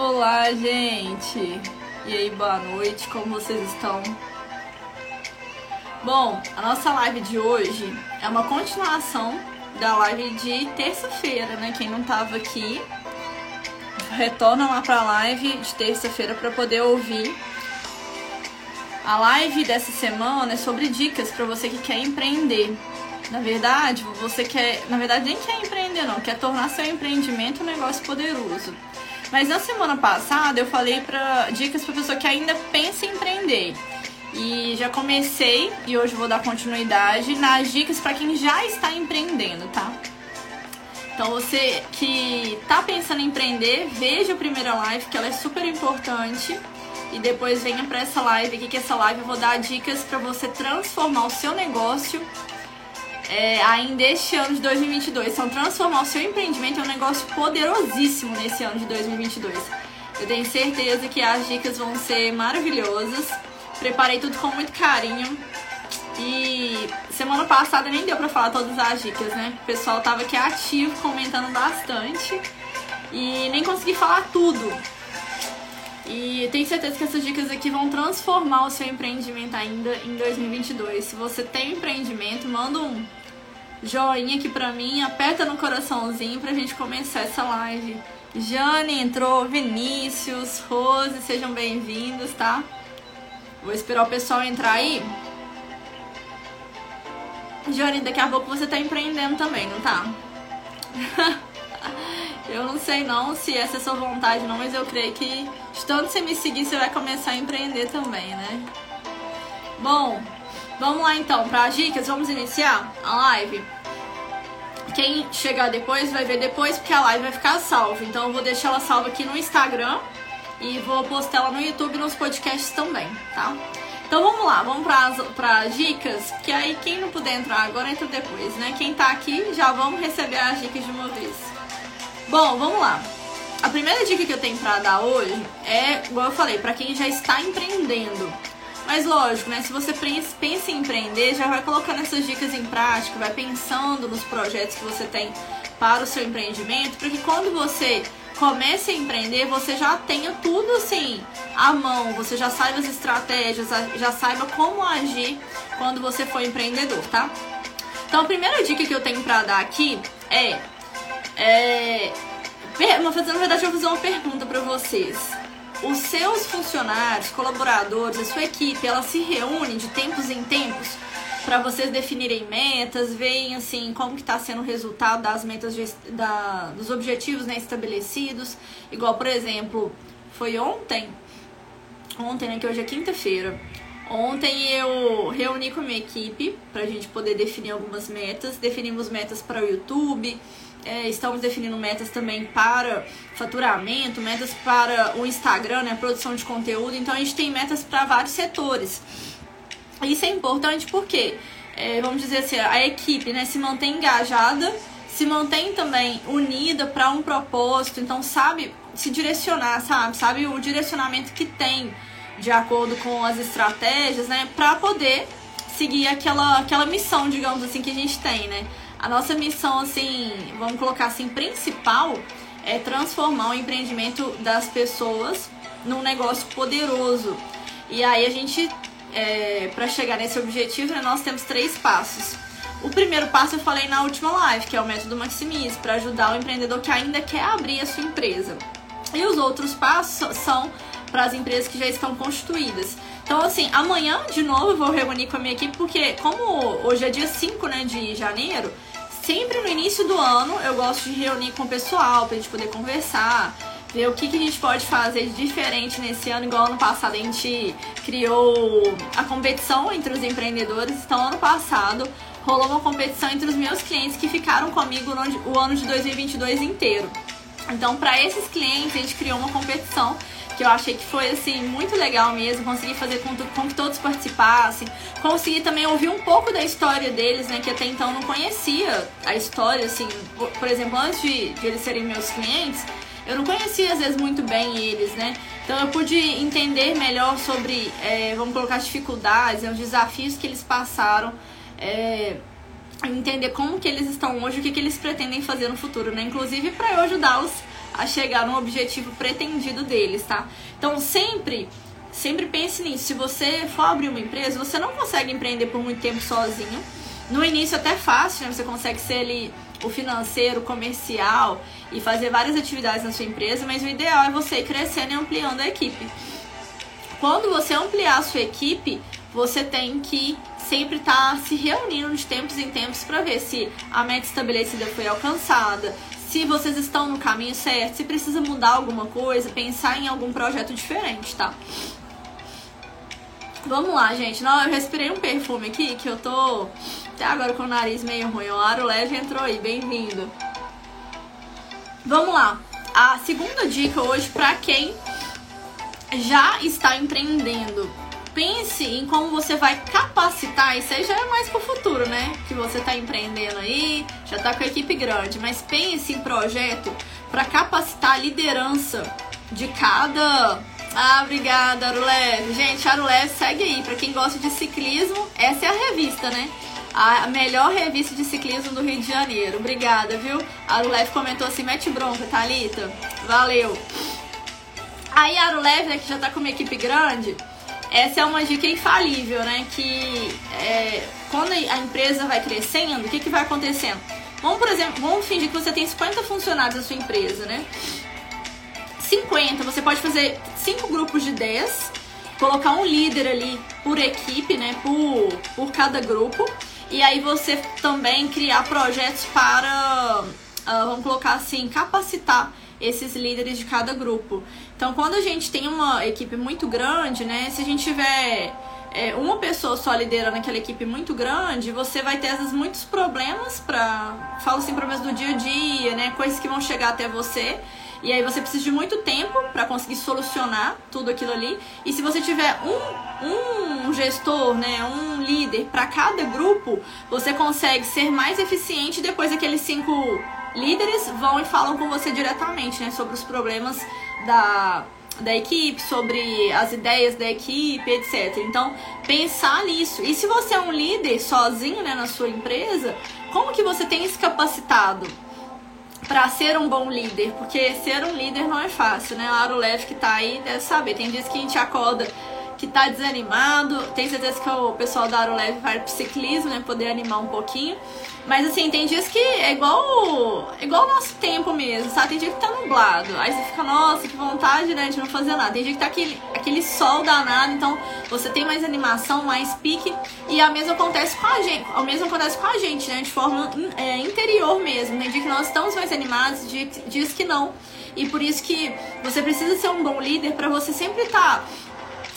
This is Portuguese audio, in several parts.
Olá, gente! E aí, boa noite, como vocês estão? Bom, a nossa live de hoje é uma continuação da live de terça-feira, né? Quem não tava aqui, retorna lá pra live de terça-feira para poder ouvir. A live dessa semana é sobre dicas para você que quer empreender. Na verdade, você quer, na verdade nem quer empreender não, quer tornar seu empreendimento um negócio poderoso. Mas na semana passada eu falei para dicas para pessoa que ainda pensa em empreender. E já comecei e hoje vou dar continuidade nas dicas para quem já está empreendendo, tá? Então você que tá pensando em empreender, veja a primeira live que ela é super importante e depois venha para essa live aqui que essa live eu vou dar dicas para você transformar o seu negócio é, ainda este ano de 2022. Então, transformar o seu empreendimento em um negócio poderosíssimo nesse ano de 2022. Eu tenho certeza que as dicas vão ser maravilhosas. Preparei tudo com muito carinho. E semana passada nem deu pra falar todas as dicas, né? O pessoal tava aqui ativo, comentando bastante. E nem consegui falar tudo. E tenho certeza que essas dicas aqui vão transformar o seu empreendimento ainda em 2022. Se você tem um empreendimento, manda um joinha aqui pra mim, aperta no coraçãozinho pra gente começar essa live. Jane entrou, Vinícius, Rose, sejam bem-vindos, tá? Vou esperar o pessoal entrar aí. Jane, daqui a pouco você tá empreendendo também, não tá? eu não sei não se essa é sua vontade não, mas eu creio que de tanto você me seguir, você vai começar a empreender também, né? Bom, Vamos lá então para as dicas, vamos iniciar a live. Quem chegar depois vai ver depois, porque a live vai ficar salva. Então eu vou deixar ela salva aqui no Instagram e vou postar ela no YouTube e nos podcasts também, tá? Então vamos lá, vamos para as dicas, que aí quem não puder entrar agora entra depois, né? Quem tá aqui já vamos receber as dicas de uma vez. Bom, vamos lá. A primeira dica que eu tenho para dar hoje é, igual eu falei, para quem já está empreendendo. Mas lógico, né? Se você pensa em empreender, já vai colocando essas dicas em prática, vai pensando nos projetos que você tem para o seu empreendimento, para que quando você comece a empreender, você já tenha tudo assim à mão, você já saiba as estratégias, já saiba como agir quando você for empreendedor, tá? Então a primeira dica que eu tenho para dar aqui é, é na verdade eu vou fazer uma pergunta para vocês os seus funcionários, colaboradores, a sua equipe, ela se reúne de tempos em tempos para vocês definirem metas, veem assim como que está sendo o resultado das metas da, dos objetivos né, estabelecidos. Igual, por exemplo, foi ontem, ontem, né, que hoje é quinta-feira. Ontem eu reuni com a minha equipe para a gente poder definir algumas metas. Definimos metas para o YouTube, é, estamos definindo metas também para faturamento, metas para o Instagram, né, produção de conteúdo. Então a gente tem metas para vários setores. Isso é importante porque, é, vamos dizer assim, a equipe né, se mantém engajada, se mantém também unida para um propósito, então sabe se direcionar, sabe? Sabe o direcionamento que tem de acordo com as estratégias, né, para poder seguir aquela, aquela missão, digamos assim, que a gente tem, né? A nossa missão, assim, vamos colocar assim, principal é transformar o empreendimento das pessoas num negócio poderoso. E aí a gente, é, para chegar nesse objetivo, né, nós temos três passos. O primeiro passo eu falei na última live, que é o método Maximis, para ajudar o empreendedor que ainda quer abrir a sua empresa. E os outros passos são para as empresas que já estão constituídas. Então, assim, amanhã de novo eu vou reunir com a minha equipe, porque como hoje é dia 5 né, de janeiro, sempre no início do ano eu gosto de reunir com o pessoal pra gente poder conversar, ver o que, que a gente pode fazer de diferente nesse ano, igual ano passado a gente criou a competição entre os empreendedores. Então, ano passado rolou uma competição entre os meus clientes que ficaram comigo o ano de 2022 inteiro. Então, para esses clientes, a gente criou uma competição que eu achei que foi assim muito legal mesmo, consegui fazer com, com que todos participassem, consegui também ouvir um pouco da história deles, né, que até então não conhecia a história, assim, por, exemplo, antes de, de eles serem meus clientes, eu não conhecia às vezes muito bem eles, né? Então eu pude entender melhor sobre, é, vamos colocar, as dificuldades, né, os desafios que eles passaram, é, entender como que eles estão hoje, o que, que eles pretendem fazer no futuro, né? Inclusive para eu ajudá-los a chegar no objetivo pretendido deles, tá? Então sempre sempre pense nisso. Se você for abrir uma empresa, você não consegue empreender por muito tempo sozinho. No início até é fácil, né? Você consegue ser ali o financeiro, o comercial e fazer várias atividades na sua empresa, mas o ideal é você ir crescendo e ampliando a equipe. Quando você ampliar a sua equipe, você tem que sempre estar tá se reunindo de tempos em tempos para ver se a meta estabelecida foi alcançada, se vocês estão no caminho certo, se precisa mudar alguma coisa, pensar em algum projeto diferente, tá? Vamos lá, gente. Não, eu respirei um perfume aqui que eu tô até agora com o nariz meio ruim. O aro leve entrou aí, bem-vindo. Vamos lá. A segunda dica hoje para quem já está empreendendo. Pense em como você vai capacitar, isso aí já é mais pro futuro, né? Que você está empreendendo aí, já está com a equipe grande, mas pense em projeto para capacitar a liderança de cada ah, obrigada, Arulev. Gente, Arulev segue aí. Pra quem gosta de ciclismo, essa é a revista, né? A melhor revista de ciclismo do Rio de Janeiro. Obrigada, viu? Arulev comentou assim: mete bronca, Thalita. Valeu. Aí, Arulev, né, que já tá com uma equipe grande, essa é uma dica infalível, né? Que é, quando a empresa vai crescendo, o que, que vai acontecendo? Vamos, por exemplo, vamos fingir que você tem 50 funcionários na sua empresa, né? 50, você pode fazer cinco grupos de 10, colocar um líder ali por equipe, né? Por, por cada grupo. E aí você também criar projetos para, uh, vamos colocar assim, capacitar esses líderes de cada grupo. Então, quando a gente tem uma equipe muito grande, né? Se a gente tiver é, uma pessoa só liderando aquela equipe muito grande, você vai ter vezes muitos problemas para, falo assim, problemas do dia a dia, né? Coisas que vão chegar até você. E aí você precisa de muito tempo para conseguir solucionar tudo aquilo ali. E se você tiver um, um gestor, né, um líder para cada grupo, você consegue ser mais eficiente depois aqueles cinco líderes vão e falam com você diretamente, né, sobre os problemas da da equipe, sobre as ideias da equipe, etc. Então, pensar nisso. E se você é um líder sozinho, né, na sua empresa, como que você tem se capacitado? Para ser um bom líder, porque ser um líder não é fácil, né? A Arulev que tá aí deve saber. Tem dias que a gente acorda que tá desanimado, tem certeza que o pessoal da Arulev vai pro ciclismo, né? Poder animar um pouquinho. Mas assim, tem dias que é igual, igual o nosso tempo mesmo, sabe? Tem dia que tá nublado. Aí você fica, nossa, que vontade, né, de não fazer nada. Tem dia que tá aquele, aquele sol danado, então você tem mais animação, mais pique. E a mesma acontece com a gente. O mesmo acontece com a gente, né? De forma é, interior mesmo. Tem dia que nós estamos mais animados, dias que não. E por isso que você precisa ser um bom líder para você sempre estar. Tá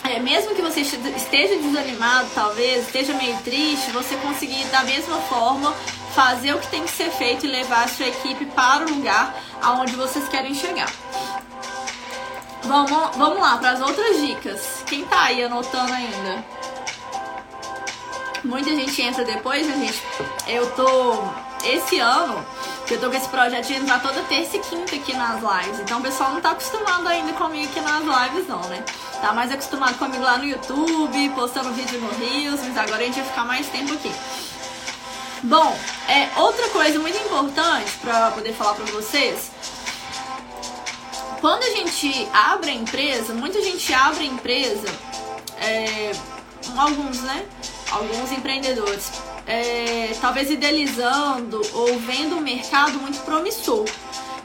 é, mesmo que você esteja desanimado, talvez, esteja meio triste, você conseguir da mesma forma fazer o que tem que ser feito e levar a sua equipe para o lugar aonde vocês querem chegar. Vamos, vamos lá para as outras dicas. Quem tá aí anotando ainda? Muita gente entra depois, né, gente? Eu tô. Esse ano, eu tô com esse projeto de entrar toda terça e quinta aqui nas lives. Então o pessoal não tá acostumado ainda comigo aqui nas lives, não, né? Tá mais acostumado comigo lá no YouTube, postando vídeo no Rios, mas agora a gente vai ficar mais tempo aqui. Bom, é, outra coisa muito importante para poder falar para vocês. Quando a gente abre a empresa, muita gente abre a empresa, é, alguns, né? Alguns empreendedores, é, talvez idealizando ou vendo um mercado muito promissor.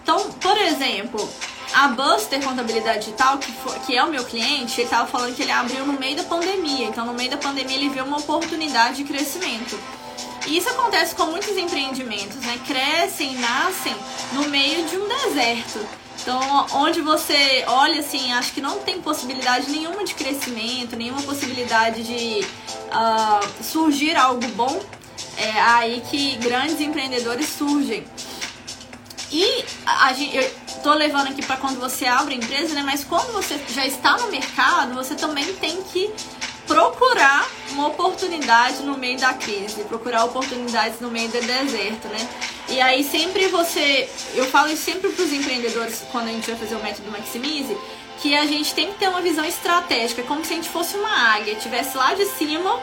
Então, por exemplo, a Buster Contabilidade Digital, que, for, que é o meu cliente, ele estava falando que ele abriu no meio da pandemia. Então, no meio da pandemia, ele viu uma oportunidade de crescimento. E isso acontece com muitos empreendimentos, né? Crescem, nascem no meio de um deserto. Então, onde você olha assim, acho que não tem possibilidade nenhuma de crescimento, nenhuma possibilidade de uh, surgir algo bom, é aí que grandes empreendedores surgem. E a, eu tô levando aqui para quando você abre a empresa, né? Mas quando você já está no mercado, você também tem que procurar uma oportunidade no meio da crise, procurar oportunidades no meio do deserto, né? E aí sempre você, eu falo isso sempre para os empreendedores quando a gente vai fazer o método Maximize, que a gente tem que ter uma visão estratégica, como se a gente fosse uma águia, estivesse lá de cima,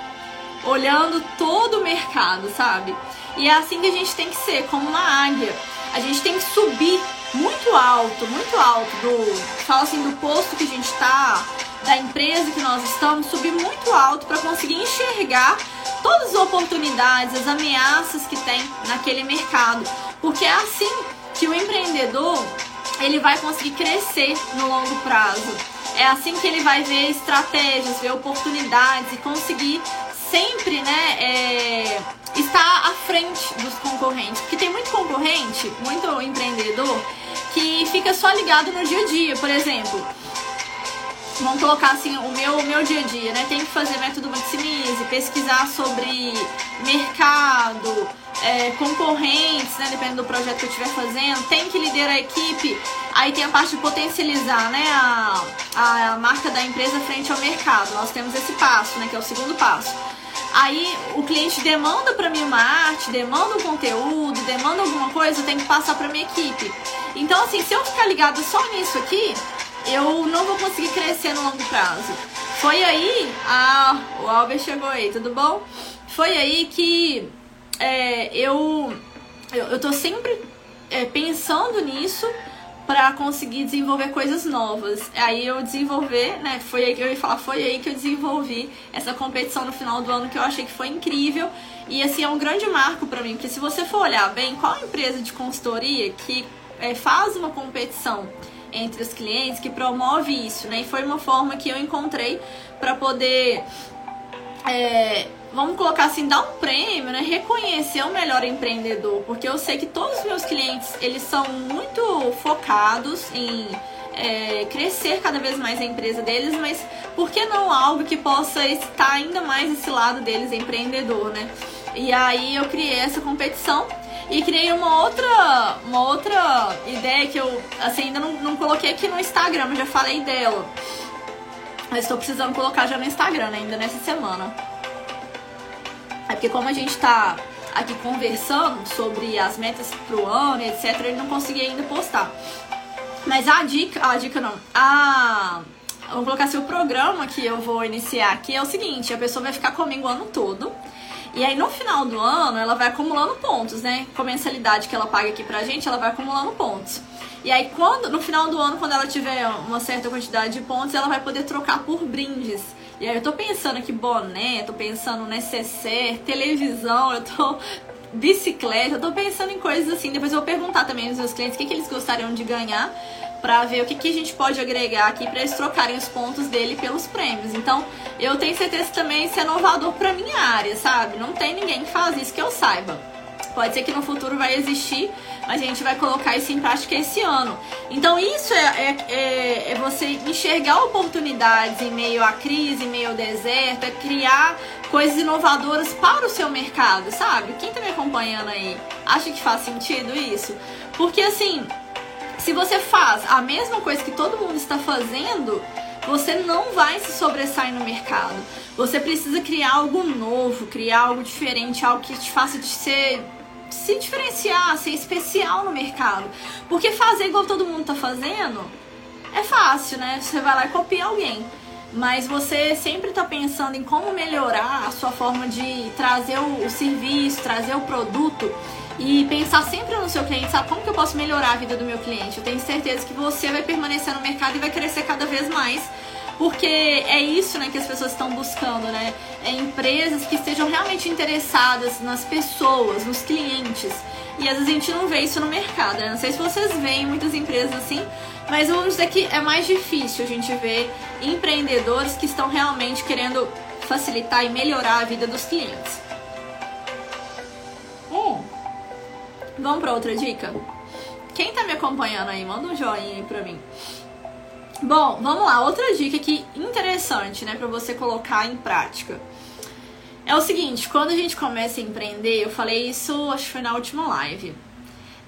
olhando todo o mercado, sabe? E é assim que a gente tem que ser, como uma águia. A gente tem que subir muito alto, muito alto do, fala assim, do posto que a gente está, da empresa que nós estamos, subir muito alto para conseguir enxergar todas as oportunidades, as ameaças que tem naquele mercado, porque é assim que o empreendedor ele vai conseguir crescer no longo prazo. É assim que ele vai ver estratégias, ver oportunidades e conseguir sempre, né, é, estar à frente dos concorrentes. Porque tem muito concorrente, muito empreendedor, que fica só ligado no dia a dia. Por exemplo, vamos colocar assim, o meu, o meu dia a dia, né? Tem que fazer método Maximize, pesquisar sobre mercado, é, concorrentes, né? Dependendo do projeto que eu estiver fazendo, tem que liderar a equipe. Aí tem a parte de potencializar, né? A, a marca da empresa frente ao mercado. Nós temos esse passo, né? Que é o segundo passo. Aí o cliente demanda para mim uma arte, demanda um conteúdo, demanda alguma coisa, eu tenho que passar para minha equipe. Então, assim, se eu ficar ligado só nisso aqui, eu não vou conseguir crescer no longo prazo. Foi aí, o Albert chegou aí, tudo bom? Foi aí que é, eu, eu, eu tô sempre é, pensando nisso para conseguir desenvolver coisas novas. Aí eu desenvolver, né? Foi aí que eu ia falar, foi aí que eu desenvolvi essa competição no final do ano que eu achei que foi incrível. E assim, é um grande marco para mim, porque se você for olhar bem, qual empresa de consultoria que é, faz uma competição entre os clientes, que promove isso, né? E foi uma forma que eu encontrei para poder é, vamos colocar assim, dar um prêmio, né? Reconhecer o melhor empreendedor, porque eu sei que todos os meus clientes, eles são muito focados em é, crescer cada vez mais a empresa deles, mas por que não algo que possa estar ainda mais esse lado deles, empreendedor, né? E aí eu criei essa competição e criei uma outra, uma outra ideia que eu assim, ainda não, não coloquei aqui no Instagram, já falei dela. Mas estou precisando colocar já no Instagram né, ainda nessa semana. É porque como a gente tá aqui conversando sobre as metas pro ano, etc, ele não conseguia ainda postar. Mas a dica, a dica não, a vamos colocar assim, o programa que eu vou iniciar aqui é o seguinte, a pessoa vai ficar comigo o ano todo. E aí no final do ano ela vai acumulando pontos, né? Com a mensalidade que ela paga aqui pra gente, ela vai acumulando pontos. E aí quando no final do ano, quando ela tiver uma certa quantidade de pontos, ela vai poder trocar por brindes. E aí eu tô pensando aqui boné, tô pensando necessaire, televisão, eu tô bicicleta, eu tô pensando em coisas assim. Depois eu vou perguntar também aos meus clientes o que, que eles gostariam de ganhar para ver o que, que a gente pode agregar aqui para eles trocarem os pontos dele pelos prêmios. Então, eu tenho certeza que também isso é inovador para minha área, sabe? Não tem ninguém que faz isso que eu saiba. Pode ser que no futuro vai existir, mas a gente vai colocar isso em prática esse ano. Então isso é, é, é, é você enxergar oportunidades em meio à crise, em meio ao deserto, é criar coisas inovadoras para o seu mercado, sabe? Quem tá me acompanhando aí, acha que faz sentido isso? Porque assim, se você faz a mesma coisa que todo mundo está fazendo, você não vai se sobressair no mercado. Você precisa criar algo novo, criar algo diferente, algo que te faça de ser se diferenciar, ser especial no mercado. Porque fazer igual todo mundo tá fazendo é fácil, né? Você vai lá e copia alguém. Mas você sempre está pensando em como melhorar a sua forma de trazer o, serviço, trazer o produto e pensar sempre no seu cliente, sabe como que eu posso melhorar a vida do meu cliente? Eu tenho certeza que você vai permanecer no mercado e vai crescer cada vez mais porque é isso né, que as pessoas estão buscando, né? É empresas que estejam realmente interessadas nas pessoas, nos clientes. E às vezes a gente não vê isso no mercado. Né? Não sei se vocês veem muitas empresas assim, mas vamos dizer que é mais difícil a gente ver empreendedores que estão realmente querendo facilitar e melhorar a vida dos clientes. Vamos para outra dica? Quem tá me acompanhando aí, manda um joinha aí pra mim. Bom, vamos lá. Outra dica aqui interessante, né, para você colocar em prática. É o seguinte, quando a gente começa a empreender, eu falei isso, acho que foi na última live.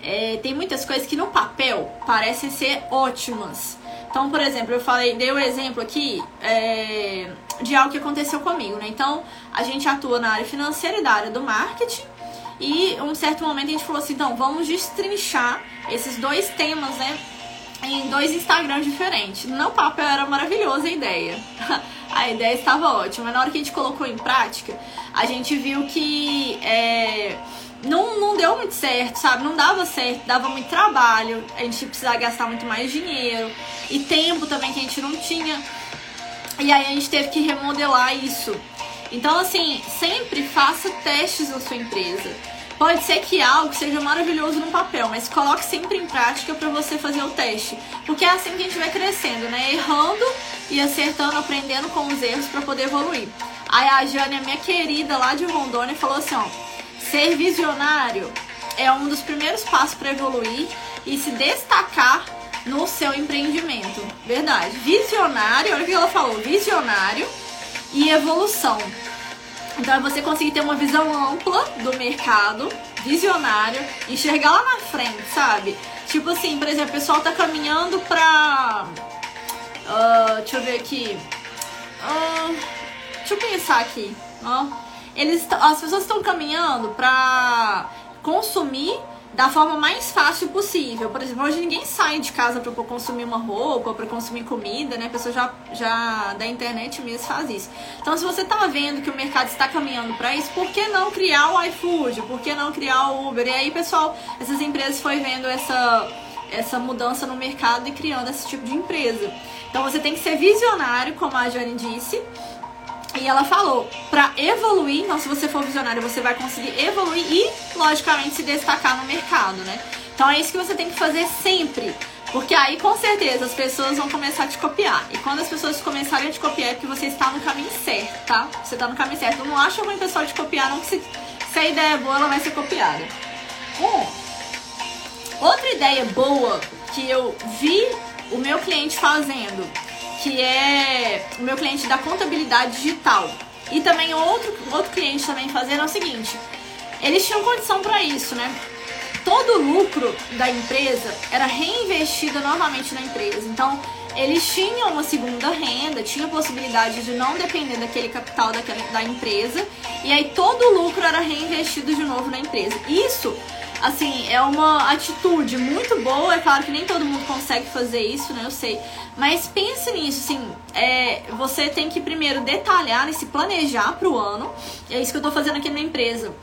É, tem muitas coisas que no papel parecem ser ótimas. Então, por exemplo, eu falei, dei o um exemplo aqui é, de algo que aconteceu comigo, né? Então, a gente atua na área financeira e da área do marketing. E um certo momento a gente falou assim, então, vamos destrinchar esses dois temas, né? em dois Instagrams diferentes. No papel era maravilhosa a ideia. a ideia estava ótima. Na hora que a gente colocou em prática, a gente viu que é, não, não deu muito certo, sabe? Não dava certo, dava muito trabalho, a gente precisava gastar muito mais dinheiro e tempo também que a gente não tinha. E aí a gente teve que remodelar isso. Então, assim, sempre faça testes na sua empresa. Pode ser que algo seja maravilhoso no papel, mas coloque sempre em prática para você fazer o teste. Porque é assim que a gente vai crescendo, né? Errando e acertando, aprendendo com os erros para poder evoluir. Aí a Jane, a minha querida lá de Rondônia, falou assim: ó, ser visionário é um dos primeiros passos para evoluir e se destacar no seu empreendimento. Verdade. Visionário, olha o que ela falou: visionário e evolução. Então é você conseguir ter uma visão ampla do mercado, visionário, enxergar lá na frente, sabe? Tipo assim, por exemplo, o pessoal tá caminhando pra. Uh, deixa eu ver aqui. Uh, deixa eu pensar aqui. Ó. Eles, as pessoas estão caminhando pra consumir da forma mais fácil possível. Por exemplo, hoje ninguém sai de casa para consumir uma roupa, para consumir comida, né? A pessoa já, já da internet mesmo faz isso. Então, se você está vendo que o mercado está caminhando para isso, por que não criar o iFood? Por que não criar o Uber? E aí, pessoal, essas empresas foi vendo essa essa mudança no mercado e criando esse tipo de empresa. Então, você tem que ser visionário, como a Jane disse e ela falou, para evoluir, então se você for visionário, você vai conseguir evoluir e, logicamente, se destacar no mercado, né? Então é isso que você tem que fazer sempre. Porque aí, com certeza, as pessoas vão começar a te copiar. E quando as pessoas começarem a te copiar, é porque você está no caminho certo, tá? Você está no caminho certo. Não acha ruim o pessoal te copiar, não que se, se a ideia é boa, ela vai ser copiada. Outra ideia boa que eu vi o meu cliente fazendo que é o meu cliente da contabilidade digital. E também outro, outro cliente também fazendo é o seguinte, eles tinham condição para isso, né? Todo o lucro da empresa era reinvestido novamente na empresa. Então, eles tinham uma segunda renda, tinha possibilidade de não depender daquele capital daquela, da empresa, e aí todo o lucro era reinvestido de novo na empresa. Isso assim, é uma atitude muito boa. É claro que nem todo mundo consegue fazer isso, né? Eu sei. Mas pense nisso, assim, é, você tem que primeiro detalhar e se planejar para o ano. É isso que eu estou fazendo aqui na empresa.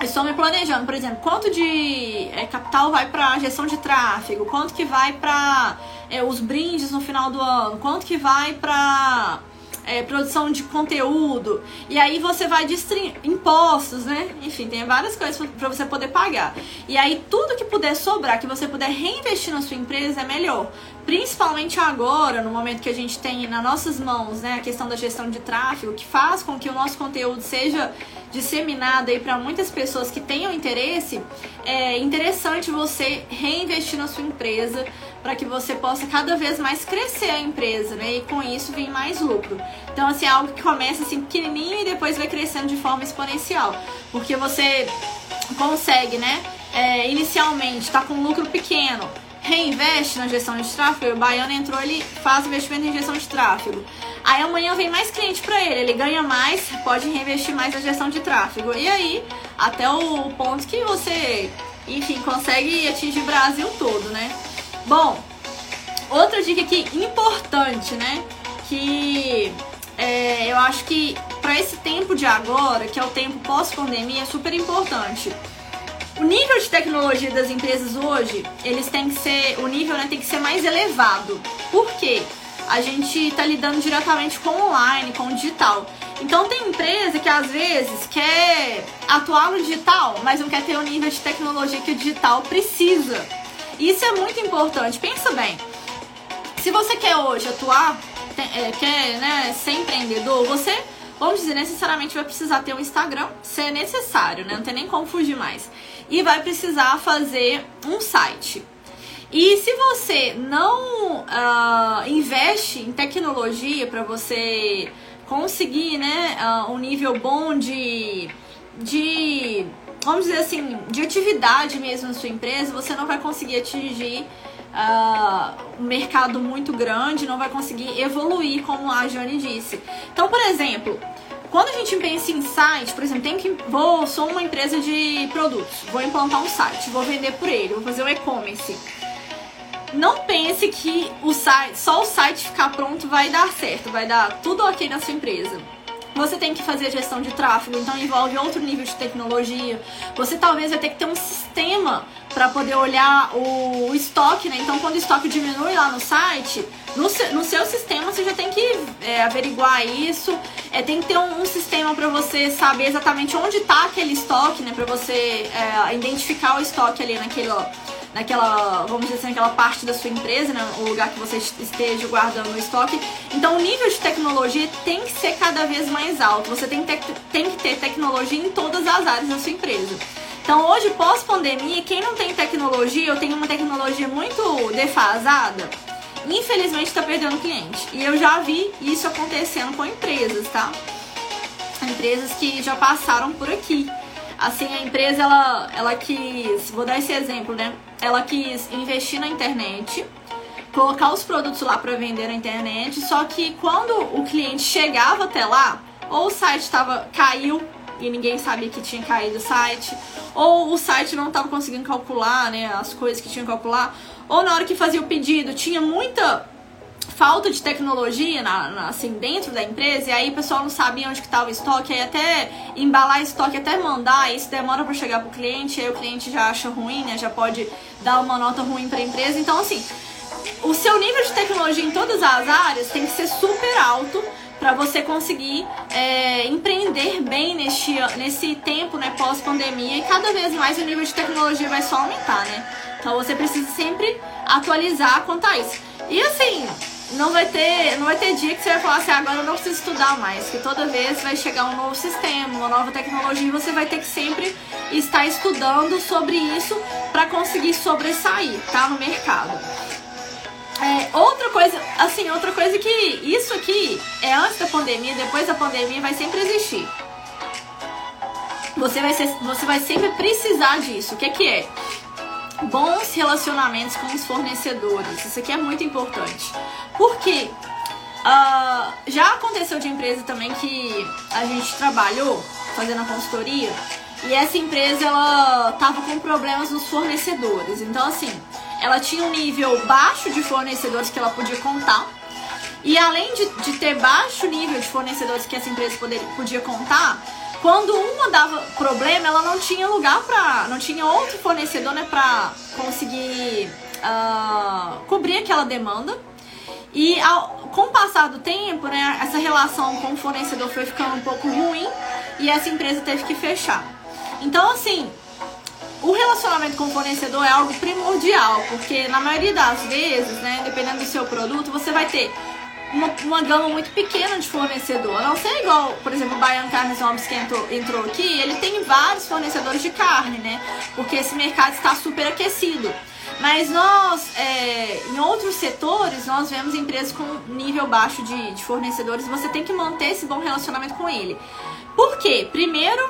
estou me planejando, por exemplo, quanto de é, capital vai para gestão de tráfego, quanto que vai para é, os brindes no final do ano, quanto que vai para é, produção de conteúdo, e aí você vai distribuir impostos, né? Enfim, tem várias coisas para você poder pagar. E aí tudo que puder sobrar, que você puder reinvestir na sua empresa é melhor. Principalmente agora, no momento que a gente tem nas nossas mãos, né, a questão da gestão de tráfego, que faz com que o nosso conteúdo seja disseminado aí para muitas pessoas que tenham interesse, é interessante você reinvestir na sua empresa para que você possa cada vez mais crescer a empresa, né? E com isso vir mais lucro. Então, assim, é algo que começa assim pequenininho e depois vai crescendo de forma exponencial. Porque você consegue, né? É, inicialmente tá com lucro pequeno, reinveste na gestão de tráfego, o Baiano entrou, ele faz investimento em gestão de tráfego. Aí amanhã vem mais cliente para ele, ele ganha mais, pode reinvestir mais na gestão de tráfego. E aí, até o ponto que você, enfim, consegue atingir o Brasil todo, né? Bom, outra dica aqui importante, né? Que é, eu acho que para esse tempo de agora, que é o tempo pós-pandemia, é super importante. O nível de tecnologia das empresas hoje, eles têm que ser, o nível né, tem que ser mais elevado. Por quê? A gente está lidando diretamente com online, com o digital. Então tem empresa que às vezes quer atuar no digital, mas não quer ter o nível de tecnologia que o digital precisa. Isso é muito importante. Pensa bem. Se você quer hoje atuar, é, quer né, ser empreendedor, você, vamos dizer, necessariamente vai precisar ter um Instagram, se é necessário, né? Não tem nem como fugir mais. E vai precisar fazer um site. E se você não uh, investe em tecnologia para você conseguir né, uh, um nível bom de, de vamos dizer assim, de atividade mesmo na sua empresa, você não vai conseguir atingir uh, um mercado muito grande, não vai conseguir evoluir, como a Jane disse. Então, por exemplo, quando a gente pensa em site, por exemplo, tem que vou sou uma empresa de produtos, vou implantar um site, vou vender por ele, vou fazer um e-commerce. Não pense que o site, só o site ficar pronto vai dar certo, vai dar tudo ok na sua empresa Você tem que fazer gestão de tráfego, então envolve outro nível de tecnologia. Você talvez vai ter que ter um sistema para poder olhar o, o, estoque, né? Então, quando o estoque diminui lá no site, no, no seu sistema você já tem que é, averiguar isso. É, tem que ter um, um sistema para você saber exatamente onde está aquele estoque, né? Para você é, identificar o estoque ali naquele, ó, naquela, vamos dizer assim, naquela parte da sua empresa, né, o lugar que você esteja guardando o estoque. Então o nível de tecnologia tem que ser cada vez mais alto. Você tem que ter, tem que ter tecnologia em todas as áreas da sua empresa. Então hoje, pós-pandemia, quem não tem tecnologia ou tem uma tecnologia muito defasada, infelizmente está perdendo cliente. E eu já vi isso acontecendo com empresas, tá? Empresas que já passaram por aqui. Assim, a empresa, ela, ela quis, vou dar esse exemplo, né? Ela quis investir na internet, colocar os produtos lá para vender na internet, só que quando o cliente chegava até lá, ou o site tava, caiu e ninguém sabia que tinha caído o site, ou o site não estava conseguindo calcular né, as coisas que tinha que calcular, ou na hora que fazia o pedido tinha muita falta de tecnologia na, na, assim dentro da empresa e aí o pessoal não sabia onde que estava o estoque aí até embalar estoque até mandar isso demora para chegar pro cliente aí o cliente já acha ruim né já pode dar uma nota ruim para a empresa então assim o seu nível de tecnologia em todas as áreas tem que ser super alto para você conseguir é, empreender bem neste, nesse tempo né, pós-pandemia e cada vez mais o nível de tecnologia vai só aumentar, né? Então você precisa sempre atualizar quanto a isso. E assim, não vai ter, não vai ter dia que você vai falar assim, agora eu não preciso estudar mais, que toda vez vai chegar um novo sistema, uma nova tecnologia e você vai ter que sempre estar estudando sobre isso para conseguir sobressair, tá, no mercado. É, outra coisa, assim, outra coisa que isso aqui é antes da pandemia, depois da pandemia vai sempre existir. Você vai, ser, você vai sempre precisar disso. O que, que é? Bons relacionamentos com os fornecedores. Isso aqui é muito importante. Porque uh, já aconteceu de empresa também que a gente trabalhou fazendo a consultoria e essa empresa ela tava com problemas nos fornecedores. Então assim, ela tinha um nível baixo de fornecedores que ela podia contar. E além de, de ter baixo nível de fornecedores que essa empresa poder, podia contar, quando uma dava problema, ela não tinha lugar para, não tinha outro fornecedor, né, para conseguir uh, cobrir aquela demanda. E ao, com o passar do tempo, né, essa relação com o fornecedor foi ficando um pouco ruim e essa empresa teve que fechar. Então, assim, o relacionamento com o fornecedor é algo primordial, porque na maioria das vezes, né, dependendo do seu produto, você vai ter uma, uma gama muito pequena de fornecedor. Não sei igual, por exemplo, o Baian Carnes Homes que entrou, entrou aqui, ele tem vários fornecedores de carne, né? Porque esse mercado está super aquecido. Mas nós, é, em outros setores, nós vemos empresas com nível baixo de, de fornecedores. Você tem que manter esse bom relacionamento com ele. Por quê? Primeiro,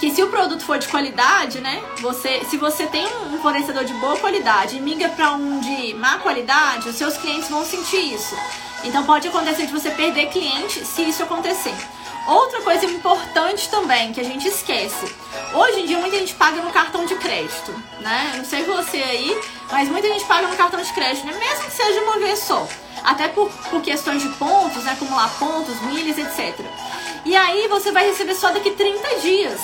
que se o produto for de qualidade, né? Você, se você tem um fornecedor de boa qualidade e migra para um de má qualidade, os seus clientes vão sentir isso. Então pode acontecer de você perder cliente se isso acontecer. Outra coisa importante também que a gente esquece. Hoje em dia muita gente paga no cartão de crédito, né? Não sei você aí, mas muita gente paga no cartão de crédito, né? mesmo que seja uma vez só. Até por, por questões de pontos, né? acumular pontos, milhas, etc. E aí você vai receber só daqui 30 dias.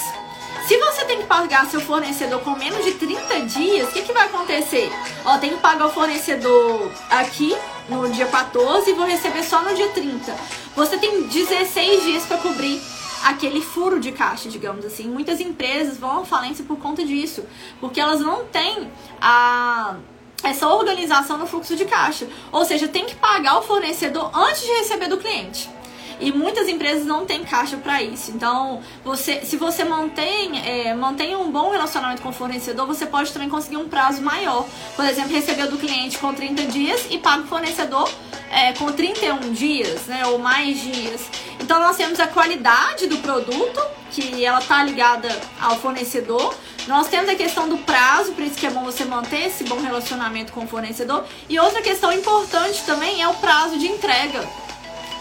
Se você tem que pagar seu fornecedor com menos de 30 dias, o que, que vai acontecer? Ó, tem que pagar o fornecedor aqui no dia 14 e vou receber só no dia 30. Você tem 16 dias para cobrir aquele furo de caixa, digamos assim. Muitas empresas vão à falência por conta disso, porque elas não têm a essa organização no fluxo de caixa. Ou seja, tem que pagar o fornecedor antes de receber do cliente. E muitas empresas não têm caixa para isso. Então, você, se você mantém, é, mantém um bom relacionamento com o fornecedor, você pode também conseguir um prazo maior. Por exemplo, receber do cliente com 30 dias e paga o fornecedor é, com 31 dias, né, ou mais dias. Então, nós temos a qualidade do produto, que ela tá ligada ao fornecedor. Nós temos a questão do prazo, por isso que é bom você manter esse bom relacionamento com o fornecedor. E outra questão importante também é o prazo de entrega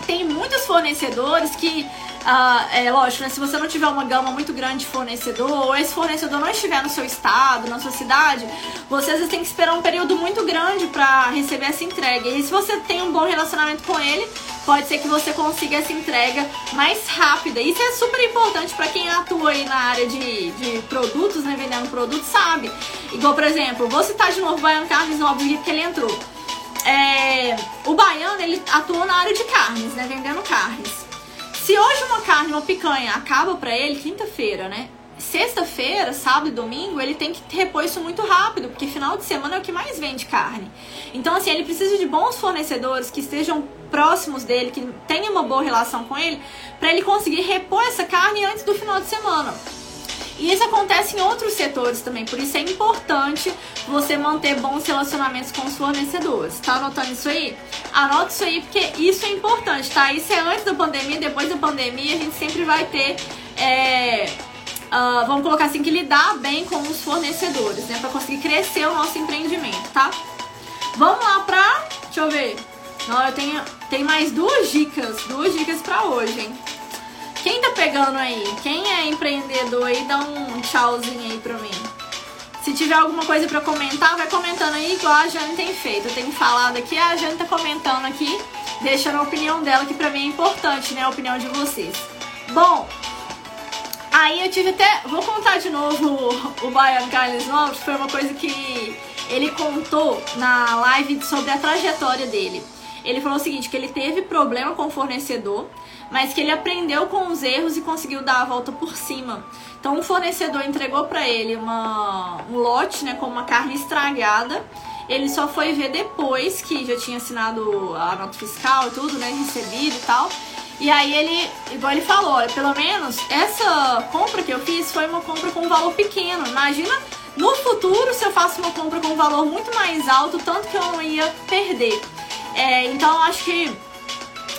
tem muitos fornecedores que, uh, é lógico, né, se você não tiver uma gama muito grande de fornecedor, ou esse fornecedor não estiver no seu estado, na sua cidade, você às vezes tem que esperar um período muito grande para receber essa entrega. E se você tem um bom relacionamento com ele, pode ser que você consiga essa entrega mais rápida. Isso é super importante para quem atua aí na área de, de produtos, né, vendendo produtos, sabe? Igual, por exemplo, vou citar de novo o Baiano Carnes aqui porque ele entrou. É, o Baiano, ele atua na área de carnes, né, vendendo carnes. Se hoje uma carne, uma picanha, acaba para ele quinta-feira, né? Sexta-feira, sábado e domingo, ele tem que repor isso muito rápido, porque final de semana é o que mais vende carne. Então, assim, ele precisa de bons fornecedores que estejam próximos dele, que tenham uma boa relação com ele, para ele conseguir repor essa carne antes do final de semana. E isso acontece em outros setores também, por isso é importante você manter bons relacionamentos com os fornecedores. Tá anotando isso aí? Anota isso aí porque isso é importante, tá? Isso é antes da pandemia, depois da pandemia a gente sempre vai ter. É, uh, vamos colocar assim, que lidar bem com os fornecedores, né? Pra conseguir crescer o nosso empreendimento, tá? Vamos lá pra. Deixa eu ver. Não, eu tenho, tenho mais duas dicas, duas dicas pra hoje, hein? Quem tá pegando aí? Quem é empreendedor aí, dá um tchauzinho aí pra mim. Se tiver alguma coisa pra comentar, vai comentando aí, igual a Jane tem feito. Eu tenho falado aqui, a Jane tá comentando aqui, deixando a opinião dela, que pra mim é importante, né? A opinião de vocês. Bom, aí eu tive até. Vou contar de novo o Baiano Carlos Novos, foi uma coisa que ele contou na live sobre a trajetória dele. Ele falou o seguinte, que ele teve problema com o fornecedor, mas que ele aprendeu com os erros e conseguiu dar a volta por cima. Então o fornecedor entregou para ele uma, um lote, né, com uma carne estragada. Ele só foi ver depois que já tinha assinado a nota fiscal e tudo, né, recebido e tal. E aí ele, igual ele falou, olha, pelo menos essa compra que eu fiz foi uma compra com um valor pequeno. Imagina no futuro se eu faço uma compra com um valor muito mais alto, tanto que eu não ia perder. É, então acho que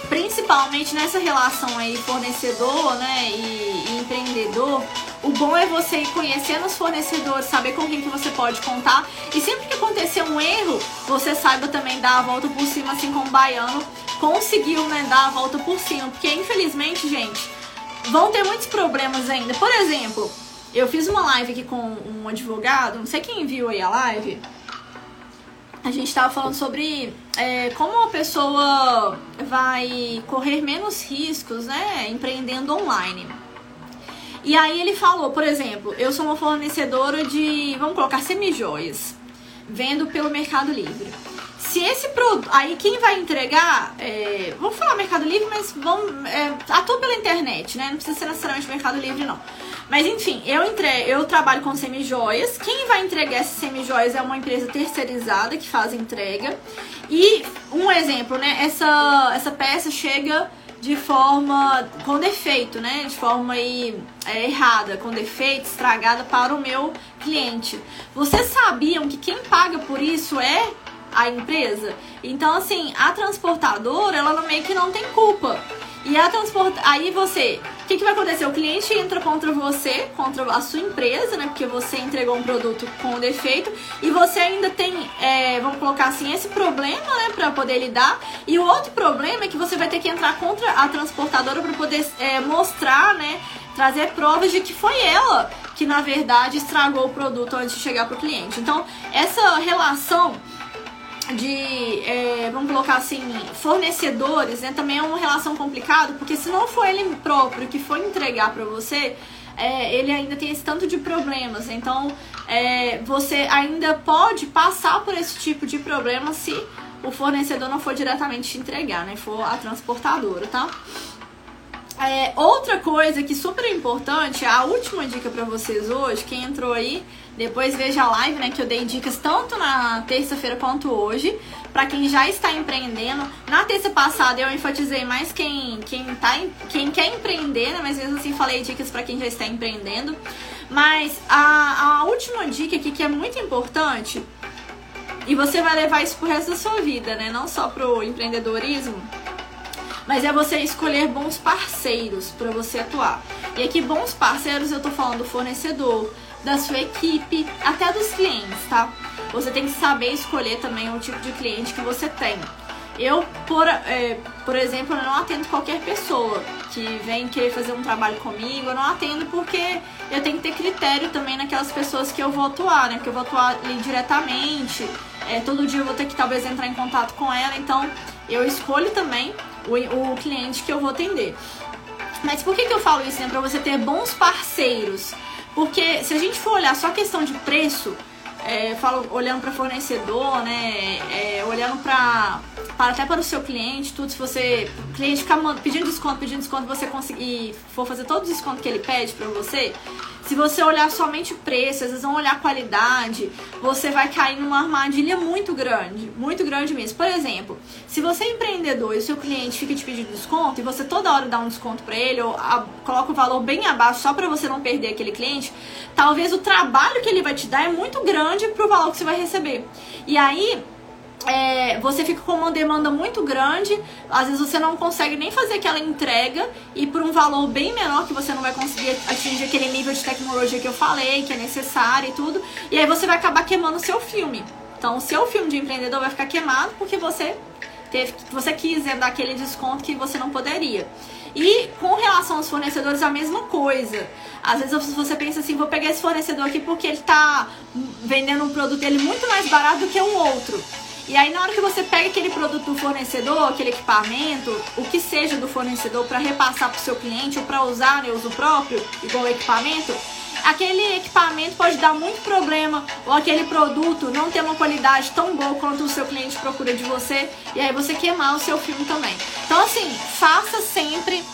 principalmente nessa relação aí fornecedor né, e, e, empreendedor, o bom é você ir conhecendo os fornecedores, saber com quem que você pode contar e sempre que acontecer um erro, você saiba também dar a volta por cima, assim como o baiano conseguiu né, dar a volta por cima, porque infelizmente, gente, vão ter muitos problemas ainda. Por exemplo, eu fiz uma live aqui com um advogado, não sei quem viu aí a live, a gente estava falando sobre é, como uma pessoa vai correr menos riscos, né, empreendendo online. E aí ele falou, por exemplo, eu sou uma fornecedora de, vamos colocar, semijoias, vendo pelo Mercado Livre. Se esse produto, aí quem vai entregar, é, vamos falar Mercado Livre, mas vamos, é, atua pela internet, né? Não precisa ser necessariamente Mercado Livre, não. Mas enfim, eu, entre, eu trabalho com semijoias. Quem vai entregar essas semijoias é uma empresa terceirizada que faz entrega. E um exemplo, né? Essa, essa peça chega de forma com defeito, né? De forma aí, é, errada, com defeito, estragada para o meu cliente. Vocês sabiam que quem paga por isso é a empresa? Então, assim, a transportadora, ela meio que não tem culpa. E a transporta... aí você, o que, que vai acontecer? O cliente entra contra você, contra a sua empresa, né? Porque você entregou um produto com defeito e você ainda tem, é, vamos colocar assim, esse problema, né? Para poder lidar. E o outro problema é que você vai ter que entrar contra a transportadora para poder é, mostrar, né? Trazer provas de que foi ela que na verdade estragou o produto antes de chegar para o cliente. Então, essa relação de, é, vamos colocar assim, fornecedores, né, também é uma relação complicada, porque se não for ele próprio que for entregar para você, é, ele ainda tem esse tanto de problemas. Então, é, você ainda pode passar por esse tipo de problema se o fornecedor não for diretamente te entregar, né, for a transportadora, tá? É, outra coisa que super importante, a última dica para vocês hoje, quem entrou aí, depois veja a live, né, que eu dei dicas tanto na terça-feira quanto hoje, para quem já está empreendendo. Na terça passada eu enfatizei mais quem quem tá quem quer empreender, né, mas mesmo assim falei dicas para quem já está empreendendo. Mas a, a última dica aqui que é muito importante, e você vai levar isso pro resto da sua vida, né, não só pro empreendedorismo, mas é você escolher bons parceiros para você atuar. E aqui, bons parceiros, eu tô falando do fornecedor, da sua equipe, até dos clientes, tá? Você tem que saber escolher também o tipo de cliente que você tem. Eu, por, é, por exemplo, eu não atendo qualquer pessoa que vem querer fazer um trabalho comigo, eu não atendo porque eu tenho que ter critério também naquelas pessoas que eu vou atuar, né? Porque eu vou atuar ali diretamente, é, todo dia eu vou ter que talvez entrar em contato com ela, então eu escolho também o, o cliente que eu vou atender. Mas por que, que eu falo isso? Né? Para você ter bons parceiros. Porque se a gente for olhar só a questão de preço, é, falo olhando para fornecedor, né, é, olhando para para até para o seu cliente, tudo, se você o cliente ficar pedindo desconto, pedindo desconto, você conseguir for fazer todo o desconto que ele pede para você, se você olhar somente o preço, às vezes não olhar a qualidade, você vai cair numa armadilha muito grande, muito grande mesmo. Por exemplo, se você é empreendedor e o seu cliente fica te pedindo desconto e você toda hora dá um desconto para ele ou a, coloca o valor bem abaixo só para você não perder aquele cliente, talvez o trabalho que ele vai te dar é muito grande pro valor que você vai receber. E aí, é, você fica com uma demanda muito grande, às vezes você não consegue nem fazer aquela entrega e por um valor bem menor que você não vai conseguir atingir aquele nível de tecnologia que eu falei, que é necessário e tudo, e aí você vai acabar queimando o seu filme. Então, o seu filme de empreendedor vai ficar queimado porque você teve, você quis dar aquele desconto que você não poderia. E com relação aos fornecedores, a mesma coisa. Às vezes você pensa assim, vou pegar esse fornecedor aqui porque ele está vendendo um produto dele muito mais barato do que um outro. E aí na hora que você pega aquele produto do fornecedor, aquele equipamento, o que seja do fornecedor para repassar para o seu cliente ou para usar né, uso próprio, igual equipamento, aquele equipamento pode dar muito problema ou aquele produto não ter uma qualidade tão boa quanto o seu cliente procura de você e aí você queimar o seu filme também. Então assim, faça sempre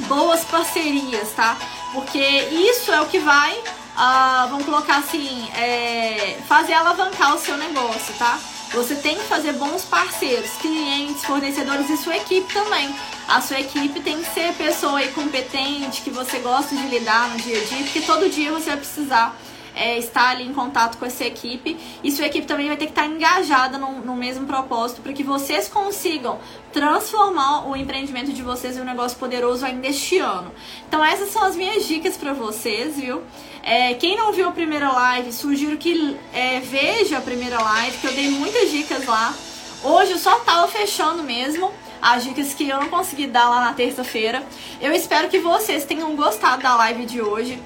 boas parcerias, tá? Porque isso é o que vai, uh, vamos colocar assim, é, fazer alavancar o seu negócio, tá? Você tem que fazer bons parceiros, clientes, fornecedores e sua equipe também. A sua equipe tem que ser pessoa competente, que você gosta de lidar no dia a dia, porque todo dia você vai precisar é, estar ali em contato com essa equipe e sua equipe também vai ter que estar engajada no, no mesmo propósito para que vocês consigam transformar o empreendimento de vocês em um negócio poderoso ainda este ano. Então essas são as minhas dicas para vocês, viu? É, quem não viu a primeira live, sugiro que é, veja a primeira live, que eu dei muitas dicas lá. Hoje eu só tava fechando mesmo as dicas que eu não consegui dar lá na terça-feira. Eu espero que vocês tenham gostado da live de hoje.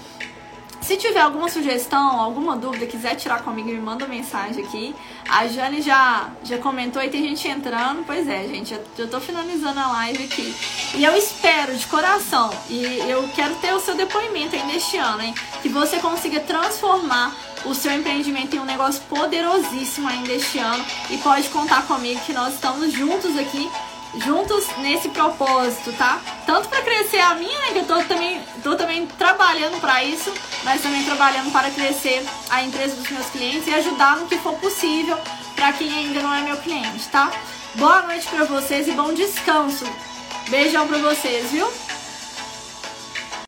Se tiver alguma sugestão, alguma dúvida, quiser tirar comigo, me manda mensagem aqui. A Jane já, já comentou e tem gente entrando. Pois é, gente, já, já tô finalizando a live aqui. E eu espero de coração, e eu quero ter o seu depoimento ainda este ano, hein? Que você consiga transformar o seu empreendimento em um negócio poderosíssimo ainda este ano. E pode contar comigo que nós estamos juntos aqui juntos nesse propósito, tá? Tanto para crescer a minha, né, que eu tô também, tô também trabalhando para isso, mas também trabalhando para crescer a empresa dos meus clientes e ajudar no que for possível para quem ainda não é meu cliente, tá? Boa noite para vocês e bom descanso. Beijão para vocês, viu?